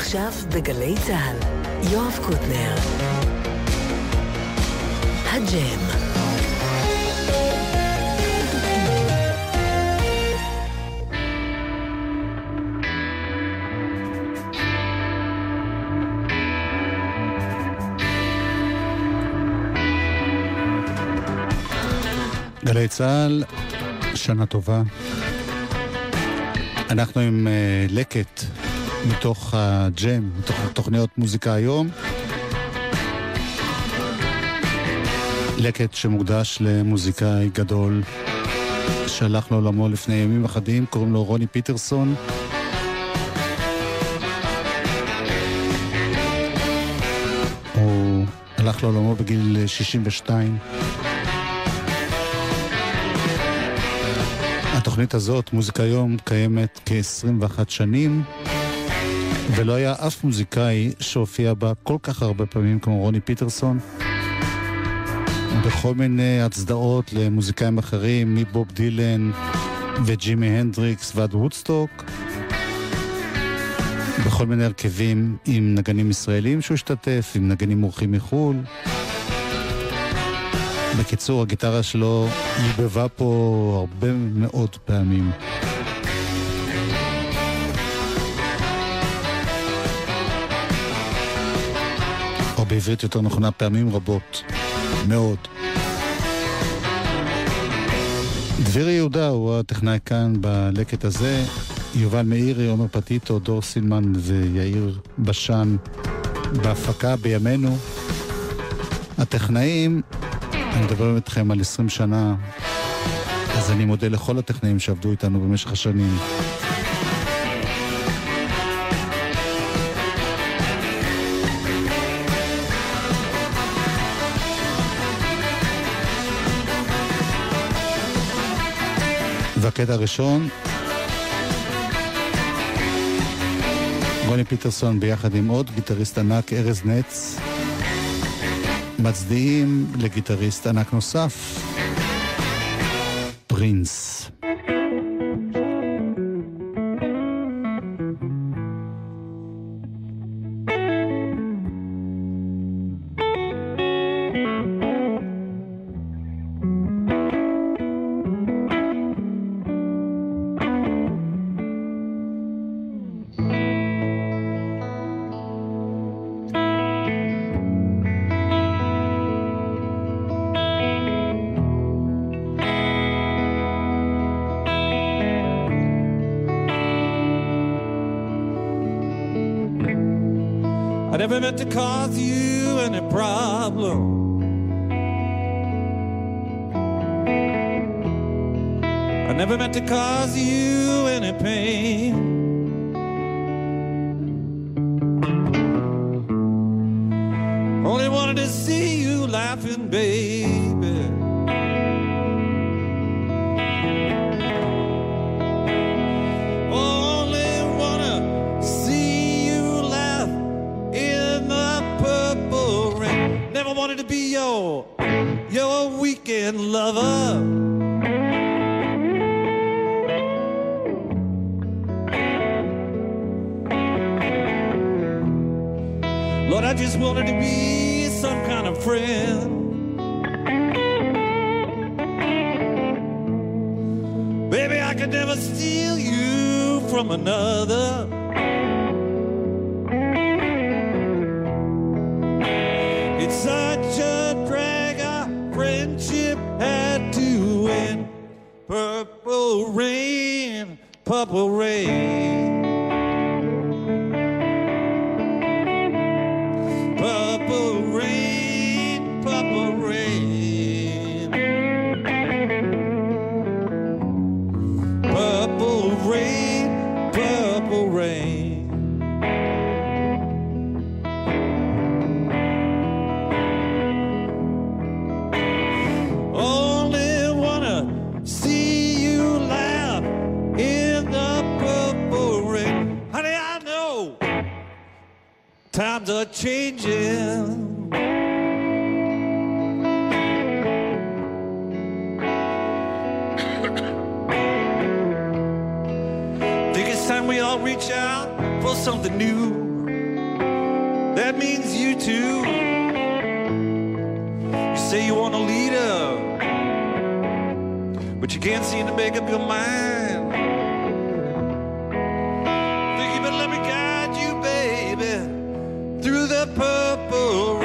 עכשיו בגלי צה"ל, יואב קוטנר. הג'ם. גלי צה"ל, שנה טובה. אנחנו עם uh, לקט מתוך הג'ם, מתוך תוכניות מוזיקה היום. לקט שמוקדש למוזיקאי גדול שהלך לעולמו לפני ימים אחדים, קוראים לו רוני פיטרסון. הוא הלך לעולמו בגיל 62. התוכנית הזאת, מוזיקה יום, קיימת כ-21 שנים, ולא היה אף מוזיקאי שהופיע בה כל כך הרבה פעמים כמו רוני פיטרסון. בכל מיני הצדעות למוזיקאים אחרים, מבוב דילן וג'ימי הנדריקס ועד וודסטוק. בכל מיני הרכבים עם נגנים ישראלים שהוא השתתף, עם נגנים אורחים מחו"ל. בקיצור, הגיטרה שלו ייבבה פה הרבה מאוד פעמים. בעברית יותר נכונה, פעמים רבות. מאוד. דביר יהודה הוא הטכנאי כאן בלקט הזה. יובל מאירי, עומר פטיטו, דור סילמן ויאיר בשן בהפקה בימינו. הטכנאים אני מדבר איתכם על 20 שנה, אז אני מודה לכל הטכנאים שעבדו איתנו במשך השנים. והקטע הראשון, רוני פיטרסון ביחד עם עוד גיטריסט ענק, ארז נץ, מצדיעים לגיטריסט ענק נוסף, פרינס. Be your your weekend lover. Lord, I just wanted to be some kind of friend. Baby, I could never steal you from another. Purple rain. times are changing. Think it's time we all reach out for something new. That means you too. You say you want a leader, but you can't seem to make up your mind. Think you better let me guide you, baby through the purple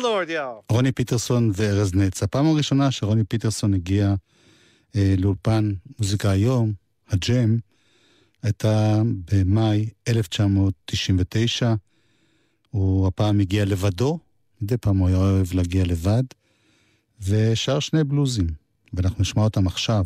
לורד, יאו. רוני פיטרסון וארז נץ. הפעם הראשונה שרוני פיטרסון הגיע אה, לאולפן מוזיקה היום, הג'ם, הייתה במאי 1999. הוא הפעם הגיע לבדו, מדי פעם הוא היה אוהב להגיע לבד, ושר שני בלוזים, ואנחנו נשמע אותם עכשיו.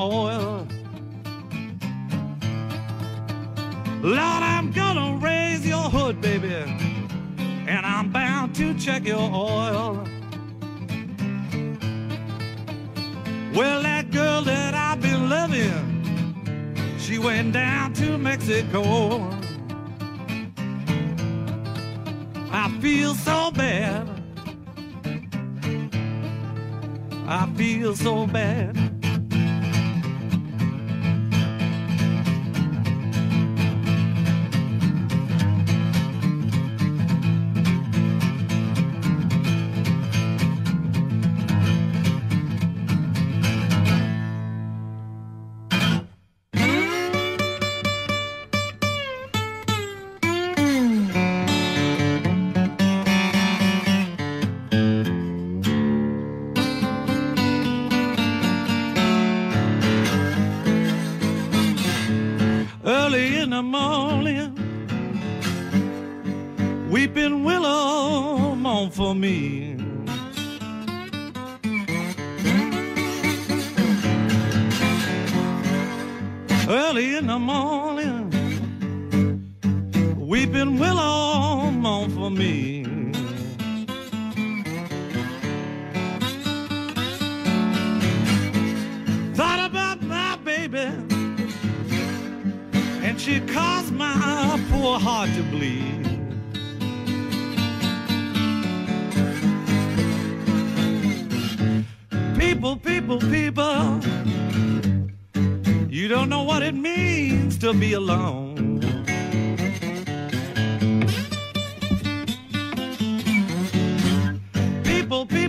Oil. Lord, I'm gonna raise your hood, baby, and I'm bound to check your oil. Well, that girl that I've been loving, she went down to Mexico. I feel so bad. I feel so bad. Mourn for me. Thought about my baby and she caused my poor heart to bleed. People, people, people, you don't know what it means to be alone.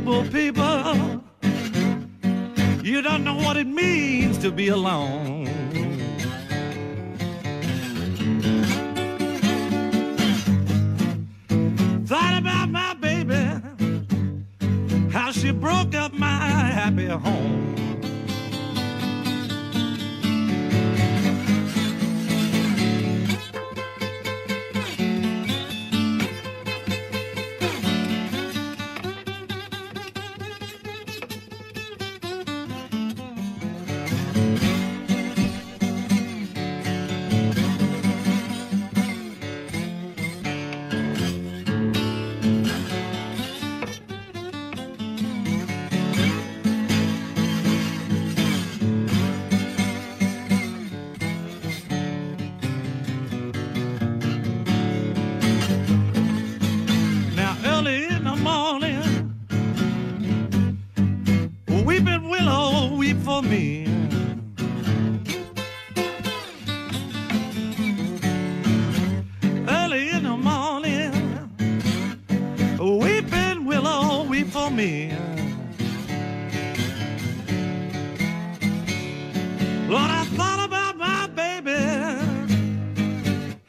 People, people, mm. people, you don't know what it means to be alone. Thought about my baby, how she broke up my happy home. Me. Lord, I thought about my baby,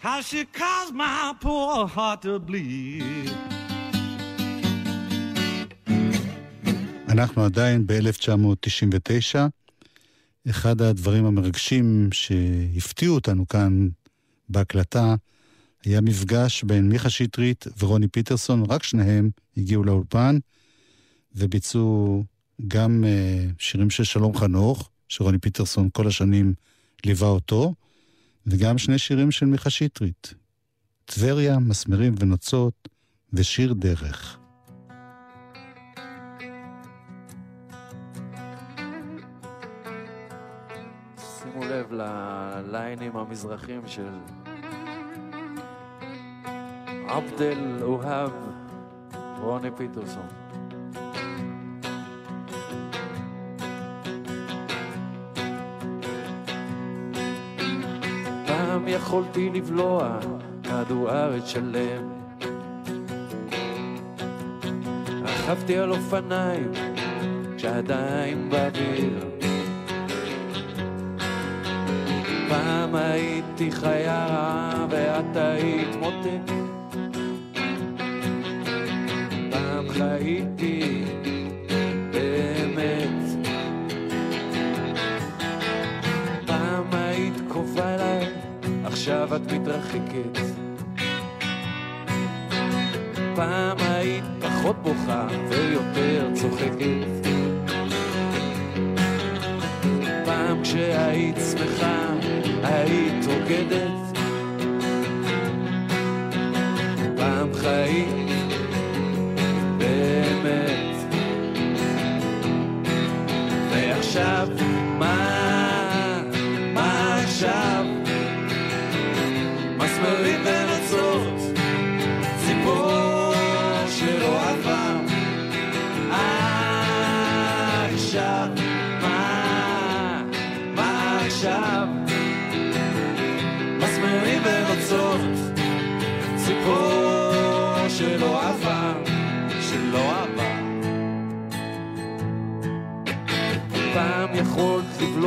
how she caused my poor heart to bleed. אנחנו עדיין ב-1999. אחד הדברים המרגשים שהפתיעו אותנו כאן בהקלטה היה מפגש בין מיכה שטרית ורוני פיטרסון, רק שניהם הגיעו לאולפן וביצעו גם uh, שירים של שלום חנוך, שרוני פיטרסון כל השנים ליווה אותו, וגם שני שירים של מיכה שטרית. טבריה, מסמרים ונוצות ושיר דרך. שימו לב לליינים המזרחים של עבד אל אוהב רוני פיטרסון. יכולתי לבלוע כדור ארץ שלם. רכבתי על אופניים כשעדיין באוויר. פעם הייתי חיה רעה ואת היית מותק. פעם חייתי עכשיו את מתרחקת. פעם היית פחות בוכה ויותר צוחקת. פעם כשהיית שמחה, היית רוקדת. פעם חיית באמת. ועכשיו, מה, מה עכשיו?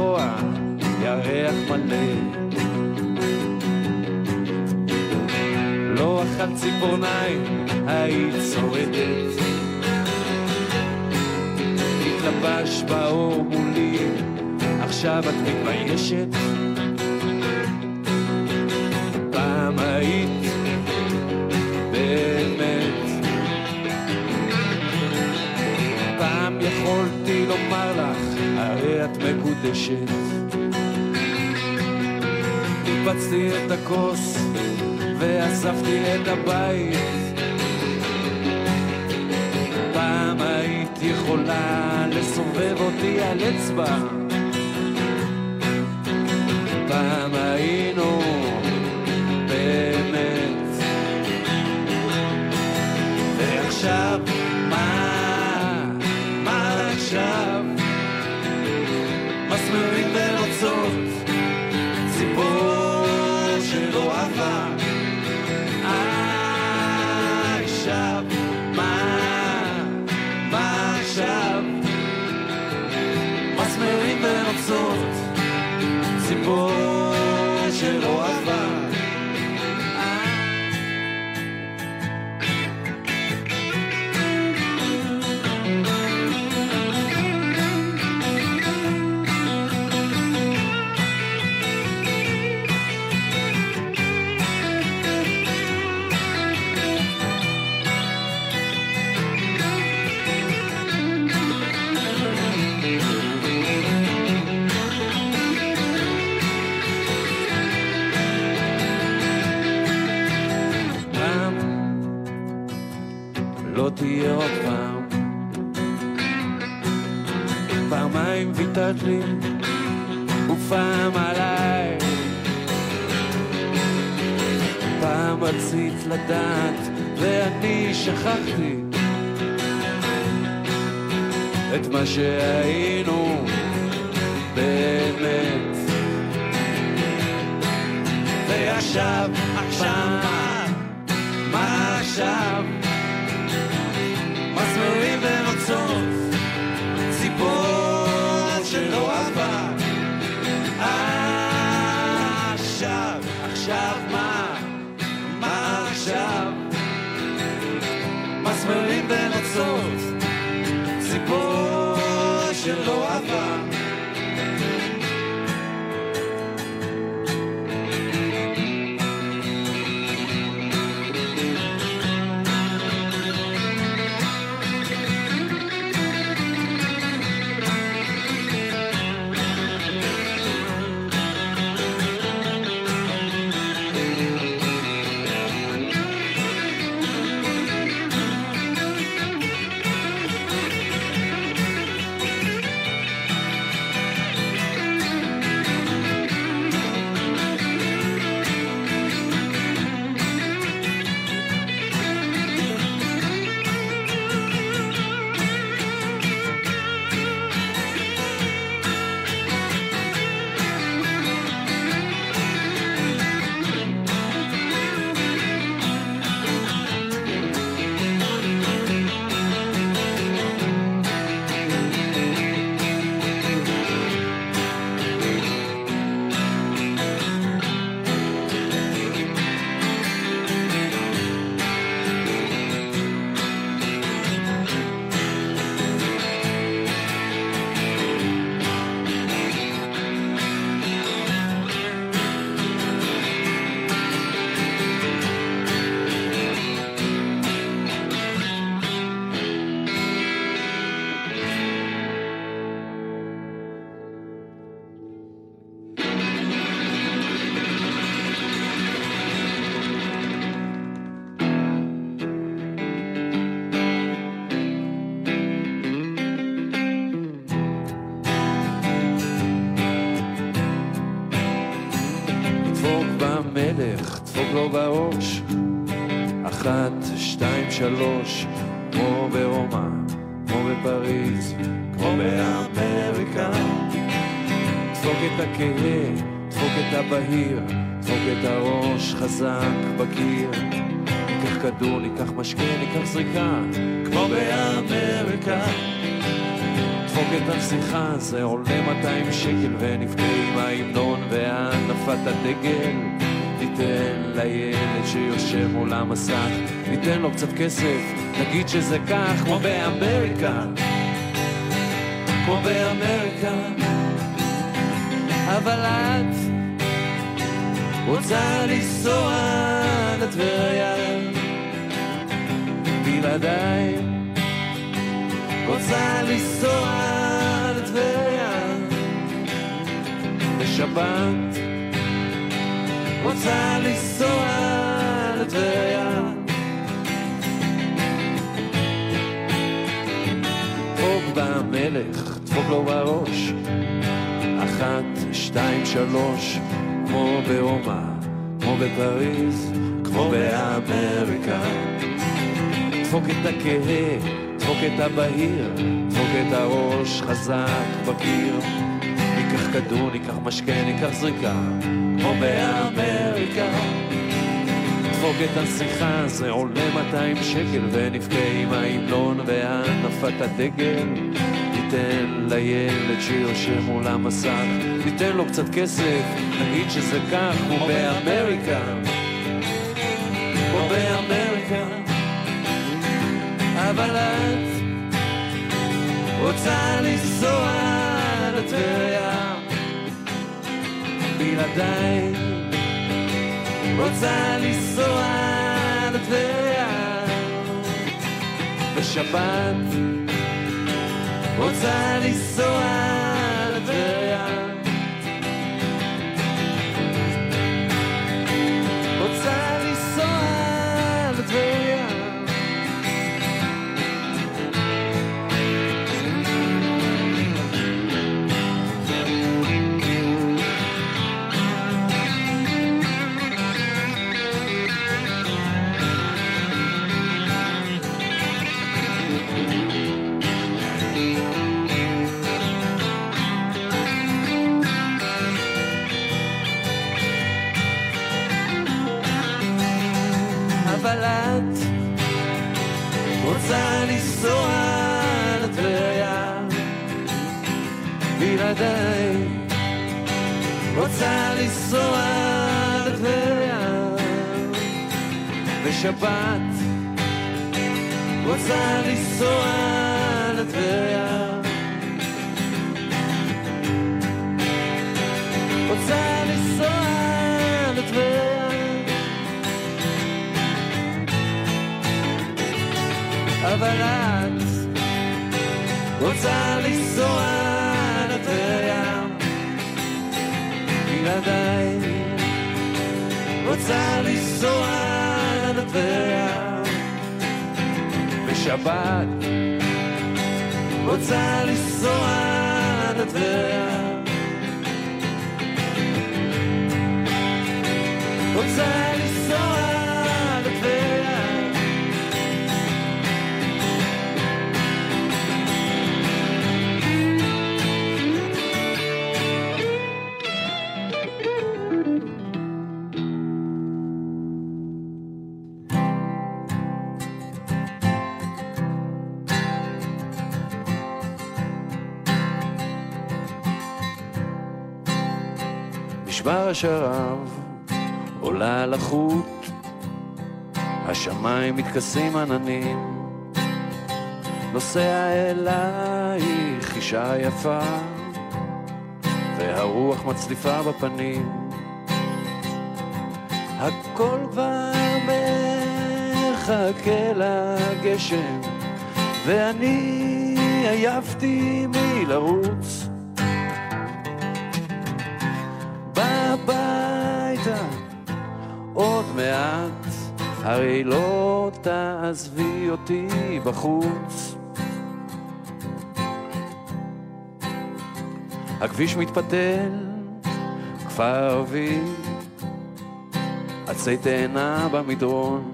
לבלוע ירח מלא. לא אכל ציפורניים, היית שורדת. התלבש באור מולי, עכשיו את מתביישת. פעם היית באמת. פעם יכולתי לומר מקודשת. ניפצתי את הכוס ואספתי את הבית. פעם היית יכולה לסובב אותי על אצבע. פעם היינו באמת. ועכשיו, מה, מה עכשיו? מסמרים תהיה עוד פעם. פעמיים ויתרת לי, ופעם עליי. פעם רצית לדעת, ואני שכחתי את מה שהיינו באמת. ועכשיו, עכשיו? מה עכשיו? מסמרים ונוצות, ציפור שלא עבר. עכשיו, עכשיו מה? מה עכשיו? מסמרים ונוצות, ציפור שלא עבר. שלוש, כמו ברומא, כמו בפריז, כמו באמריקה. דפוק את הכהה, דפוק את הבהיר, דפוק את הראש חזק בקיר. ניקח כדור, ניקח משקה, ניקח זריקה, כמו באמריקה. דפוק את הנסיכה, זה עולה 200 שקל, ונבכה עם ההמנון והנפת הדגל. ניתן לילד שיושב מול המסך, ניתן לו קצת כסף, נגיד שזה כך, כמו באמריקה. כמו באמריקה. אבל את רוצה לנסוע לטבריה בלעדיי רוצה לנסוע לטבריה בשבת רוצה לנסוע לטבריה דפוק במלך, דפוק לו בראש אחת, שתיים, שלוש, כמו ברומא, כמו בפריז, כמו באמריקה. דפוק את הכהה, דפוק את הבהיר, דפוק את הראש חזק בקיר. כדור, ניקח משקה, ניקח זריקה, כמו באמריקה. דפוק את הנסיכה, זה עולה 200 שקל, ונבכה עם ההמנון והנפת הדגל. ניתן לילד שיושב מול המסך, ניתן לו קצת כסף, נגיד שזה כך, כמו באמריקה. כמו באמריקה. אבל את רוצה לנסוע לטבריה בלעדיי. רוצה לנסוע לטבריה בשבת. רוצה לנסוע בלעדיי רוצה לנסוע לטבריה בשבת רוצה לנסוע לטבריה רוצה לנסוע לטבריה אבל את רוצה לנסוע לטבריה בלעדיי רוצה לנסוע לטבריה בשבת רוצה לנסוע לטבריה רוצה נשבר השרב, עולה על החוט, השמיים מתכסים עננים, נוסע אלייך אישה יפה, והרוח מצליפה בפנים. הכל כבר מחכה לגשם, ואני עייפתי מלרוץ. הביתה עוד מעט, הרי לא תעזבי אותי בחוץ. הכביש מתפתל, כפר ערבי, עצי תאנה במדרון,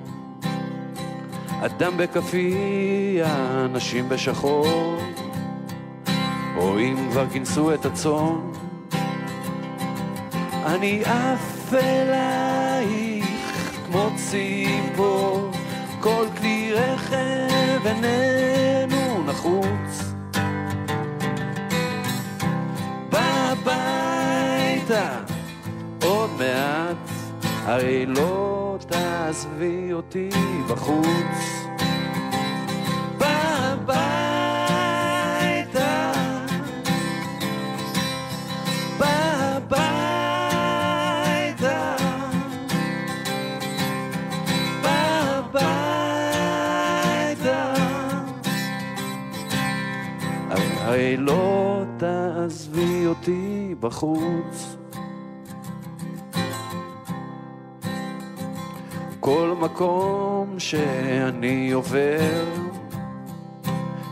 אדם בכפייה, נשים בשחור, רואים כבר כינסו את הצאן. אני עף אלייך כמו ציפור, כל כלי רכב איננו נחוץ. הביתה עוד מעט, הרי לא תעזבי אותי בחוץ. בחוץ. כל מקום שאני עובר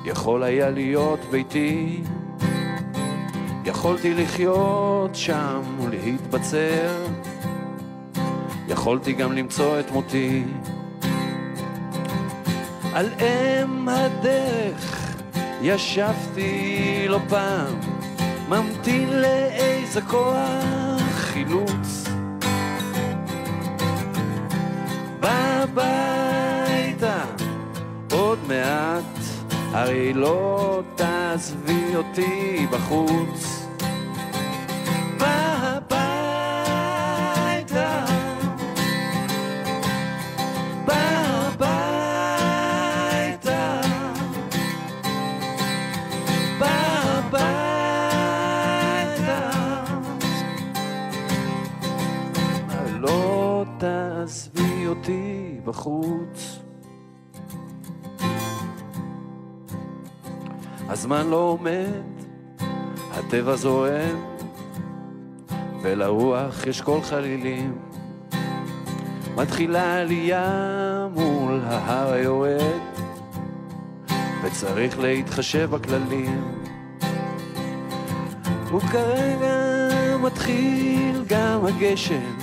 יכול היה להיות ביתי. יכולתי לחיות שם ולהתבצר. יכולתי גם למצוא את מותי. על אם הדרך ישבתי לא פעם, ממתין לאיזה כוח חילוץ. בביתה עוד מעט, הרי לא תעזבי אותי בחוץ. הזמן לא עומד, הטבע זורם, ולרוח יש קול חלילים. מתחילה עלייה מול ההר היורד, וצריך להתחשב בכללים. וכרגע מתחיל גם הגשם,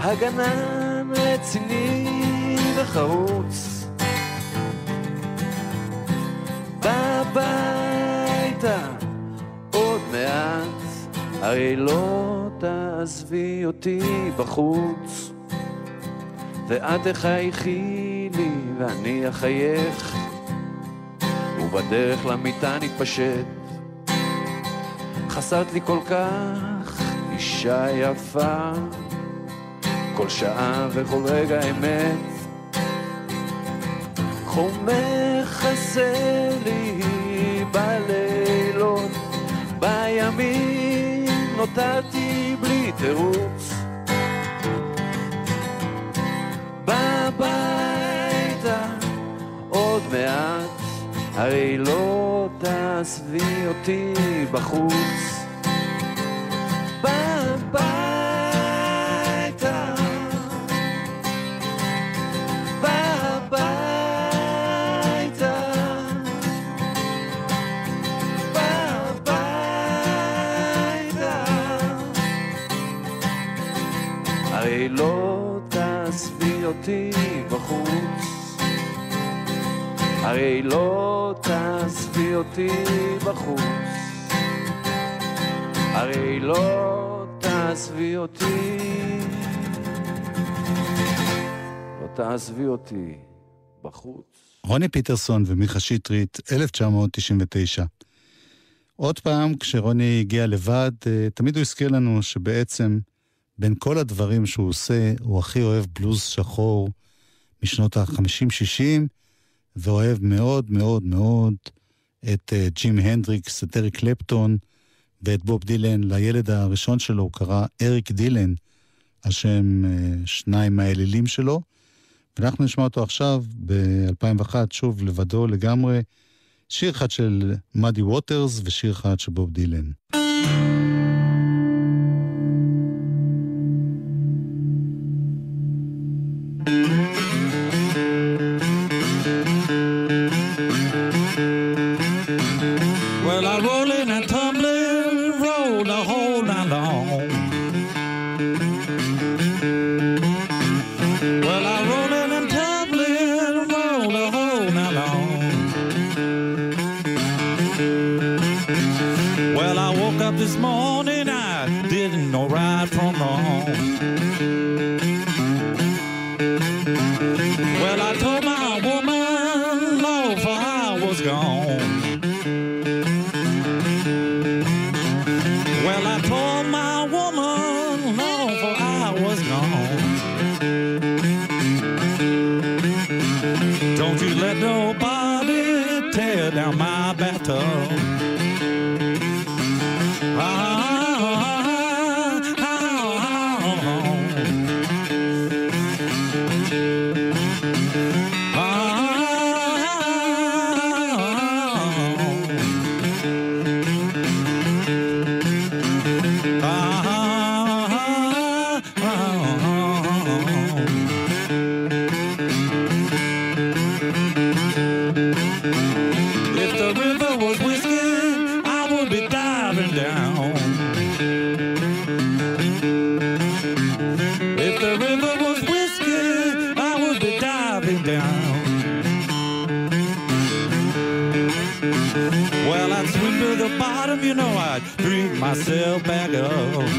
הגנן רציני וחרוץ. הרי לא תעזבי אותי בחוץ. ואת תחייכי לי ואני אחייך, ובדרך למיטה נתפשט. חסרת לי כל כך, אישה יפה, כל שעה וכל רגע אמת. חומך חסר לי בלילות, בימים נותרתי בלי תירוץ. בביתה עוד מעט, הרי לא תעזבי אותי בחוץ. הרי לא תעזבי אותי בחוץ, הרי לא תעזבי אותי, לא תעזבי אותי בחוץ. רוני פיטרסון ומיכה שטרית, 1999. עוד פעם, כשרוני הגיע לבד, אה, תמיד הוא הזכיר לנו שבעצם בין כל הדברים שהוא עושה, הוא הכי אוהב בלוז שחור משנות ה-50-60, ואוהב מאוד מאוד מאוד את אה, ג'ים הנדריקס, את אריק קלפטון ואת בוב דילן. לילד הראשון שלו הוא קרא אריק דילן, על שם אה, שניים מהאלילים שלו. ואנחנו נשמע אותו עכשיו, ב-2001, שוב לבדו לגמרי, שיר אחד של מאדי ווטרס ושיר אחד של בוב דילן. Was gone. yourself back up.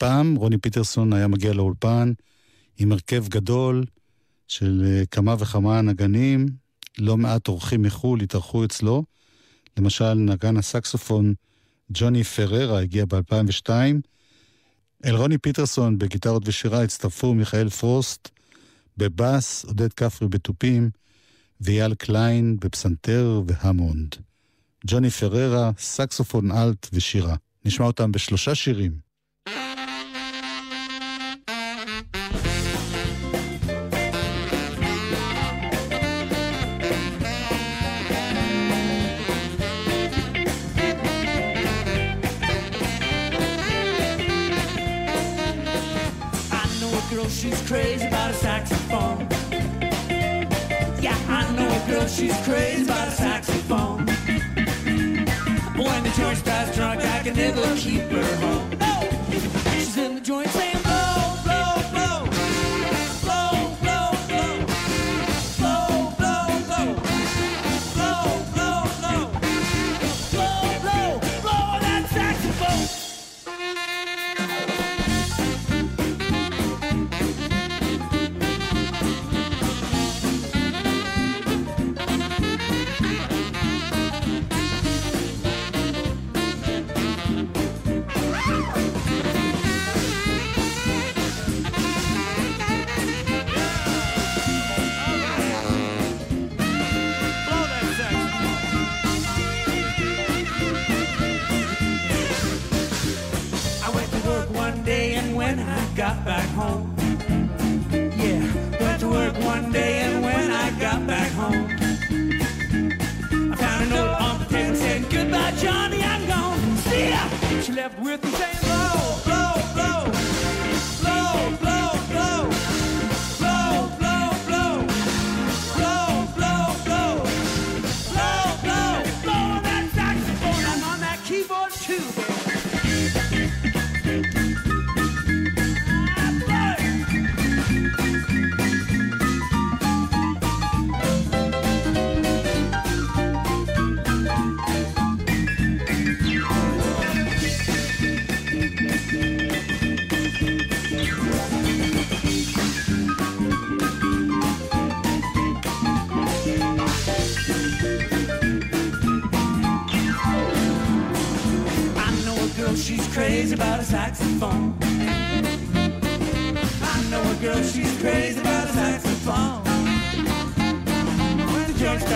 פעם רוני פיטרסון היה מגיע לאולפן עם הרכב גדול של אה, כמה וכמה נגנים, לא מעט אורחים מחו"ל התארחו אצלו. למשל, נגן הסקסופון ג'וני פררה הגיע ב-2002. אל רוני פיטרסון בגיטרות ושירה הצטרפו מיכאל פרוסט בבאס, עודד כפרי בתופים ואייל קליין בפסנתר והאמונד. ג'וני פררה, סקסופון אלט ושירה. נשמע אותם בשלושה שירים. thank you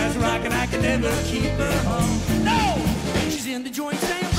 jazz rock and I can never keep her home. No! She's in the joint saying,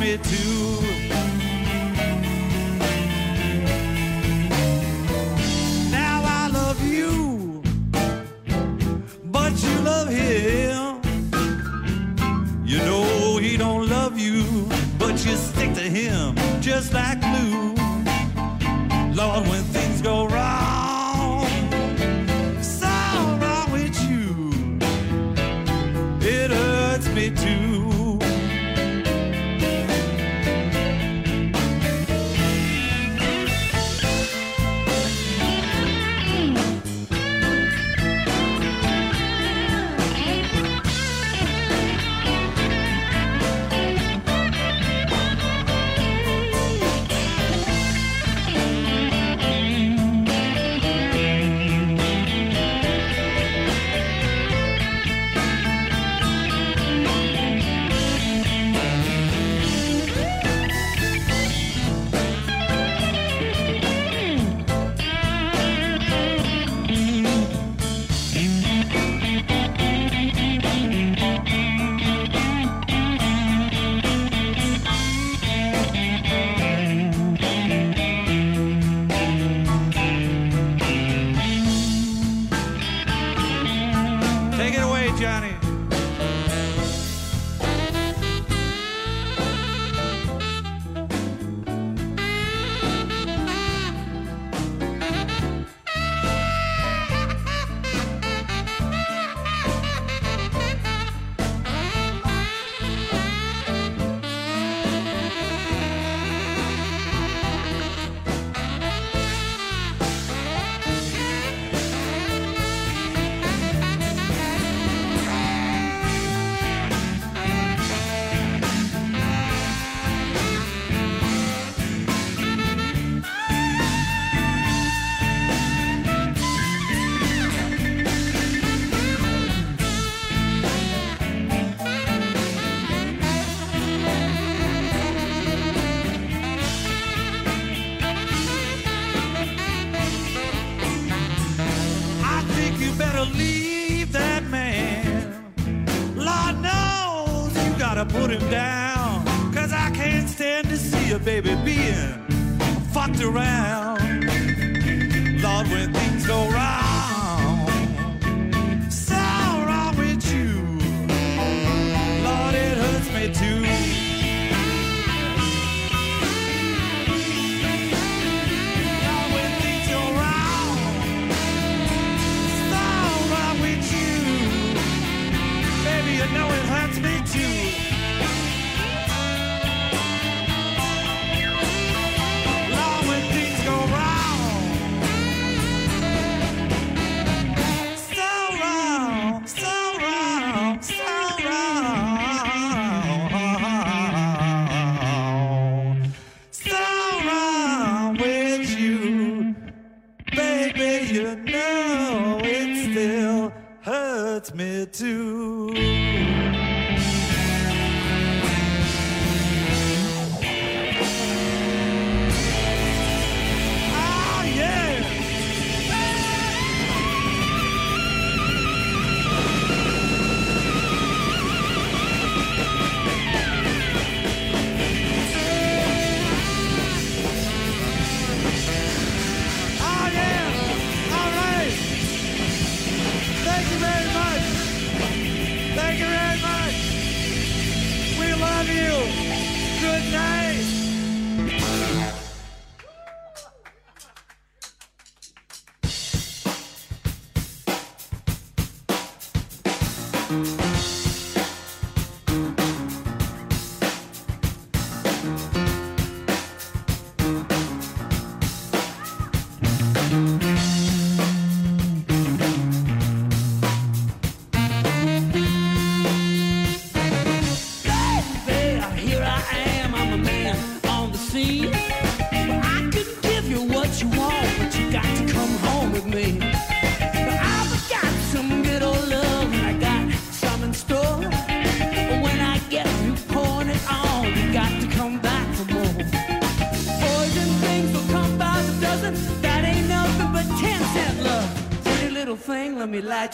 me to. you, but you love him. You know he don't love you, but you stick to him just like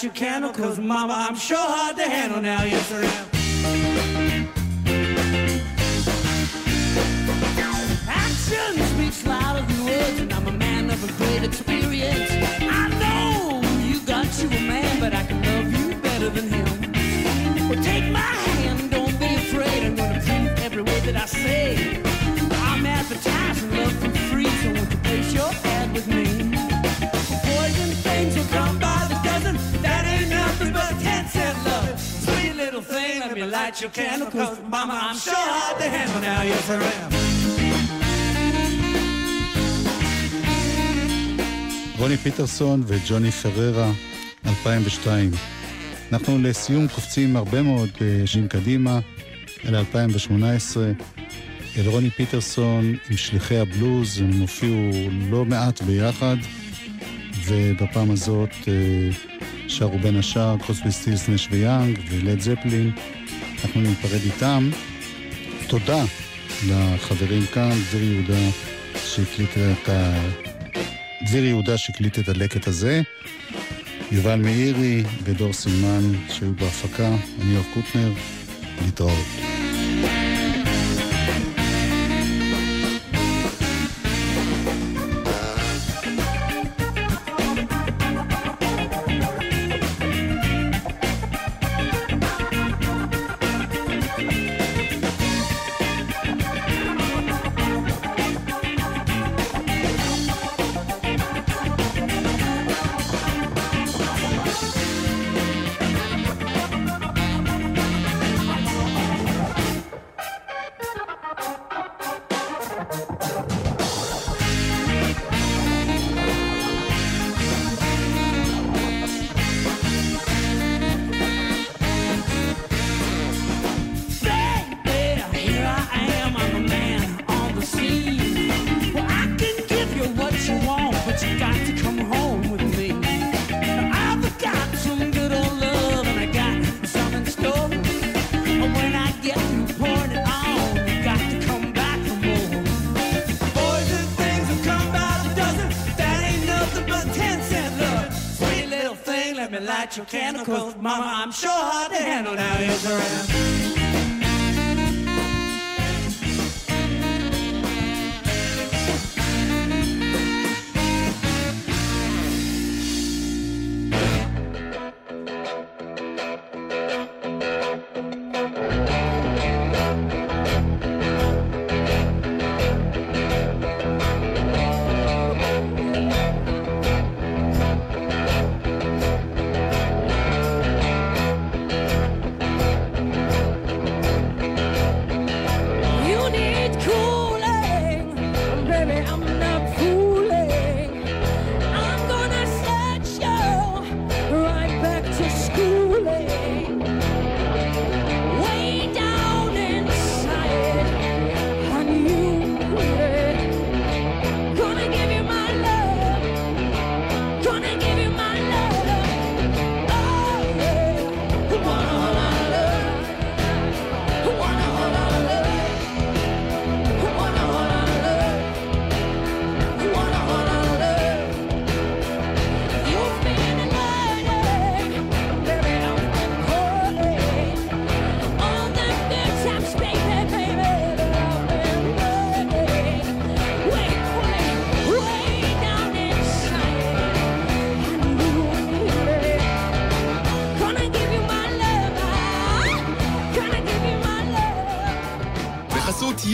your candle, cause mama, I'm sure hard to handle now, yes I me light your candle, cause mama, I'm sure hard to handle now, yes I am. רוני פיטרסון וג'וני פררה, 2002. אנחנו לסיום קופצים הרבה מאוד שנים קדימה, אל 2018, אל רוני פיטרסון עם שליחי הבלוז, הם הופיעו לא מעט ביחד, ובפעם הזאת אה, שרו בין השאר קרוסבי סטילס נש ויאנג ולד זפלין. אנחנו ניפרד איתם. תודה לחברים כאן, דביר יהודה שהקליט את ה... דביר יהודה שהקליט את הלקט הזה, יובל מאירי ודור סילמן שהיו בהפקה, אני יואב קוטנר, להתראות. electrochemical. Mama, I'm sure hard to handle now. around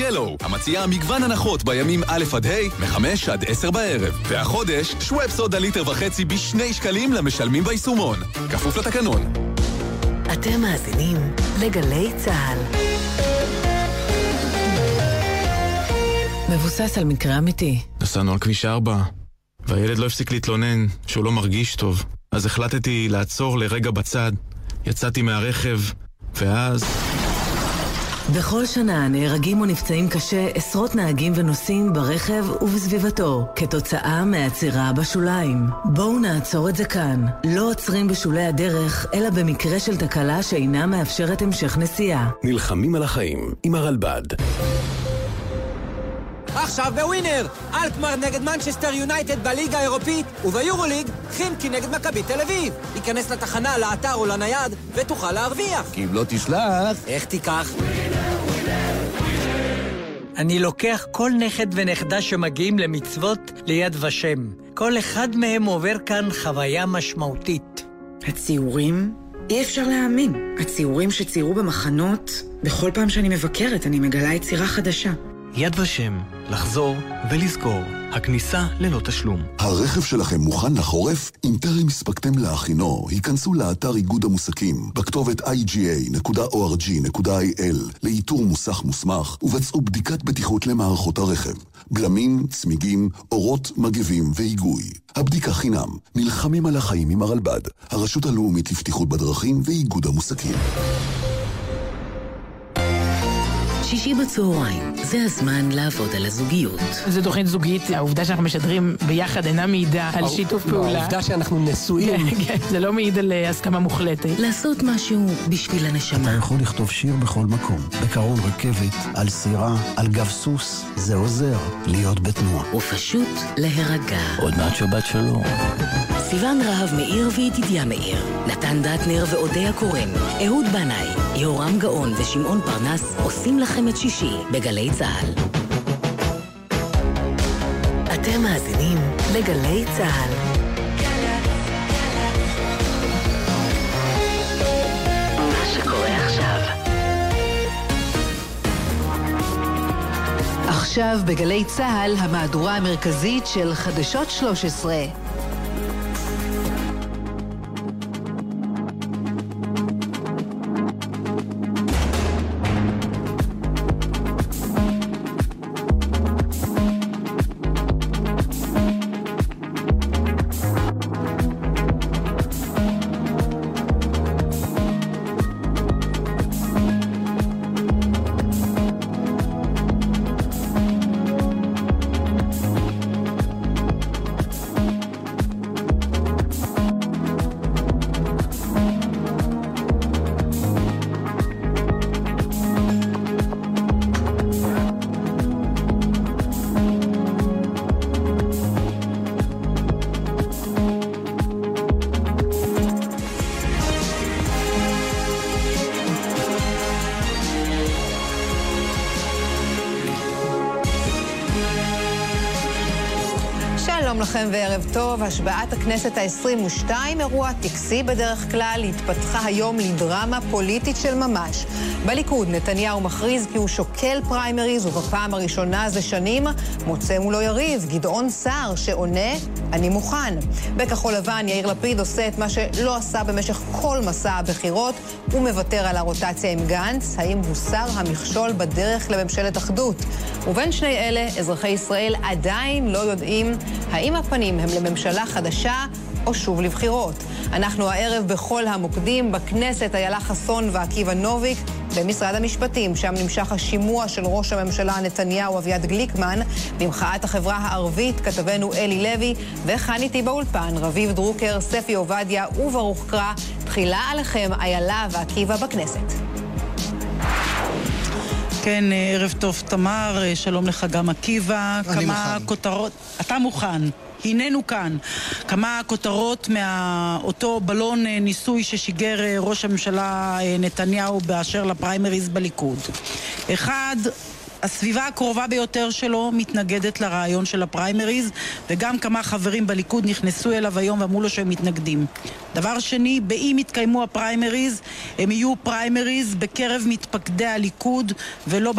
ילו, המציעה מגוון הנחות בימים א' עד ה', מ-5 עד 10 בערב. והחודש, שוואב סודה ליטר וחצי בשני שקלים למשלמים ביישומון. כפוף לתקנון. אתם מאזינים לגלי צה"ל. מבוסס על מקרה אמיתי. נסענו על כביש 4, והילד לא הפסיק להתלונן שהוא לא מרגיש טוב. אז החלטתי לעצור לרגע בצד, יצאתי מהרכב, ואז... בכל שנה נהרגים או נפצעים קשה עשרות נהגים ונוסעים ברכב ובסביבתו, כתוצאה מעצירה בשוליים. בואו נעצור את זה כאן. לא עוצרים בשולי הדרך, אלא במקרה של תקלה שאינה מאפשרת המשך נסיעה. נלחמים על החיים עם הרלב"ד. עכשיו בווינר! אלקמר נגד מנצ'סטר יונייטד בליגה האירופית, וביורוליג, חימקי נגד מכבי תל אביב. היכנס לתחנה, לאתר או לנייד, ותוכל להרוויח. כי אם לא תשלח... איך תיקח? אני לוקח כל נכד ונכדה שמגיעים למצוות ליד ושם. כל אחד מהם עובר כאן חוויה משמעותית. הציורים? אי אפשר להאמין. הציורים שציירו במחנות, בכל פעם שאני מבקרת אני מגלה יצירה חדשה. יד ושם, לחזור ולזכור. הכניסה ללא תשלום. הרכב שלכם מוכן לחורף? אם טרם הספקתם להכינו, היכנסו לאתר איגוד המוסקים בכתובת iga.org.il לאיתור מוסך מוסמך ובצעו בדיקת בטיחות למערכות הרכב. בלמים, צמיגים, אורות, מגבים והיגוי. הבדיקה חינם. נלחמים על החיים עם הרלב"ד, הרשות הלאומית לבטיחות בדרכים ואיגוד המוסקים. שישי בצהריים, זה הזמן לעבוד על הזוגיות. זו תוכנית זוגית, העובדה שאנחנו משדרים ביחד אינה מעידה על שיתוף פעולה. העובדה שאנחנו נשואים. כן, כן, זה לא מעיד על הסכמה מוחלטת. לעשות משהו בשביל הנשמה. אתה יכול לכתוב שיר בכל מקום, בקרון רכבת, על סירה, על גב סוס, זה עוזר להיות בתנועה. ופשוט להירגע. עוד מעט שבת שלום. סיון רהב מאיר וידידיה מאיר, נתן דטנר ואודיה קורן, אהוד בנאי, יהורם גאון ושמעון פרנס עושים לכם את שישי בגלי צה"ל. אתם מאזינים לגלי צה"ל. עכשיו בגלי צה"ל, המהדורה המרכזית של חדשות 13. לכם וערב טוב. השבעת הכנסת ה-22, אירוע טקסי בדרך כלל, התפתחה היום לדרמה פוליטית של ממש. בליכוד נתניהו מכריז כי הוא שוקל פריימריז, ובפעם הראשונה זה שנים מוצא מולו יריב, גדעון סער, שעונה, אני מוכן. בכחול לבן יאיר לפיד עושה את מה שלא עשה במשך כל מסע הבחירות, הוא מוותר על הרוטציה עם גנץ. האם הוסר המכשול בדרך לממשלת אחדות? ובין שני אלה, אזרחי ישראל עדיין לא יודעים האם הפנים הם לממשלה חדשה או שוב לבחירות. אנחנו הערב בכל המוקדים, בכנסת איילה חסון ועקיבא נוביק, במשרד המשפטים, שם נמשך השימוע של ראש הממשלה נתניהו אביעד גליקמן, במחאת החברה הערבית, כתבנו אלי לוי, וכאן איתי באולפן, רביב דרוקר, ספי עובדיה וברוך קרא. תחילה עליכם איילה ועקיבא בכנסת. כן, ערב טוב תמר, שלום לך גם עקיבא. אני כמה מוכן. כותרות... אתה מוכן. הננו כאן. כמה כותרות מאותו בלון אה, ניסוי ששיגר אה, ראש הממשלה אה, נתניהו באשר לפריימריז בליכוד. אחד, הסביבה הקרובה ביותר שלו מתנגדת לרעיון של הפריימריז, וגם כמה חברים בליכוד נכנסו אליו היום ואמרו לו שהם מתנגדים. דבר שני, באם יתקיימו הפריימריז, הם יהיו פריימריז בקרב מתפקדי הליכוד ולא